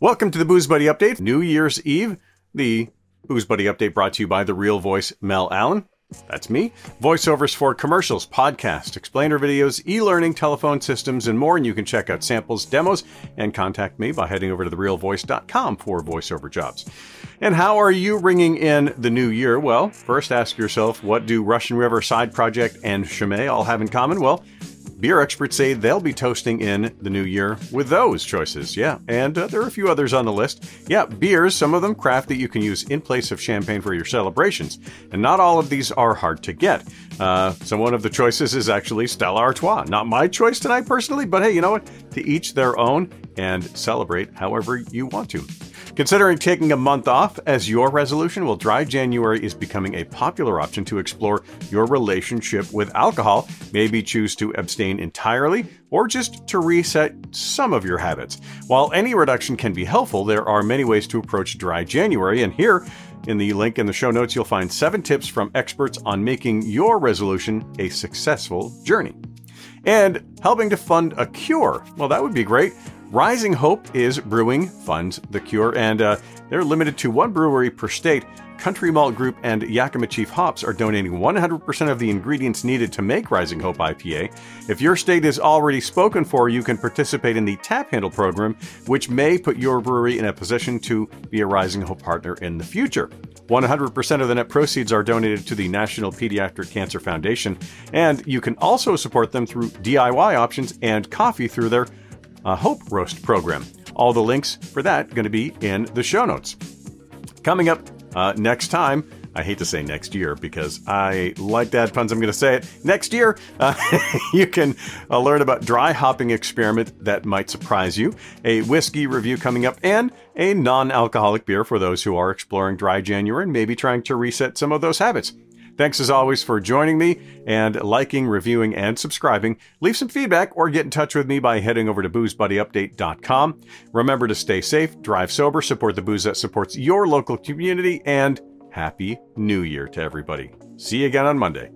Welcome to the Booze Buddy Update, New Year's Eve. The Booze Buddy Update brought to you by the real voice Mel Allen. That's me. Voiceovers for commercials, podcasts, explainer videos, e-learning, telephone systems, and more. And you can check out samples, demos, and contact me by heading over to therealvoice.com for voiceover jobs. And how are you ringing in the new year? Well, first ask yourself, what do Russian River Side Project and Chimay all have in common? Well, Beer experts say they'll be toasting in the new year with those choices. Yeah, and uh, there are a few others on the list. Yeah, beers, some of them craft that you can use in place of champagne for your celebrations. And not all of these are hard to get. Uh, so one of the choices is actually Stella Artois. Not my choice tonight personally, but hey, you know what? To each their own and celebrate however you want to. Considering taking a month off as your resolution, well, dry January is becoming a popular option to explore your relationship with alcohol. Maybe choose to abstain entirely or just to reset some of your habits. While any reduction can be helpful, there are many ways to approach dry January, and here in the link in the show notes, you'll find seven tips from experts on making your resolution a successful journey. And helping to fund a cure. Well, that would be great. Rising Hope is brewing funds the cure, and uh, they're limited to one brewery per state. Country Malt Group and Yakima Chief Hops are donating 100% of the ingredients needed to make Rising Hope IPA. If your state is already spoken for, you can participate in the Tap Handle program, which may put your brewery in a position to be a Rising Hope partner in the future. 100% of the net proceeds are donated to the National Pediatric Cancer Foundation, and you can also support them through DIY options and coffee through their Hope Roast program. All the links for that going to be in the show notes. Coming up uh, next time, I hate to say next year because I like that puns. I'm going to say it next year. Uh, you can uh, learn about dry hopping experiment that might surprise you, a whiskey review coming up, and a non-alcoholic beer for those who are exploring dry January and maybe trying to reset some of those habits. Thanks as always for joining me and liking, reviewing, and subscribing. Leave some feedback or get in touch with me by heading over to boozebuddyupdate.com. Remember to stay safe, drive sober, support the booze that supports your local community, and Happy New Year to everybody. See you again on Monday.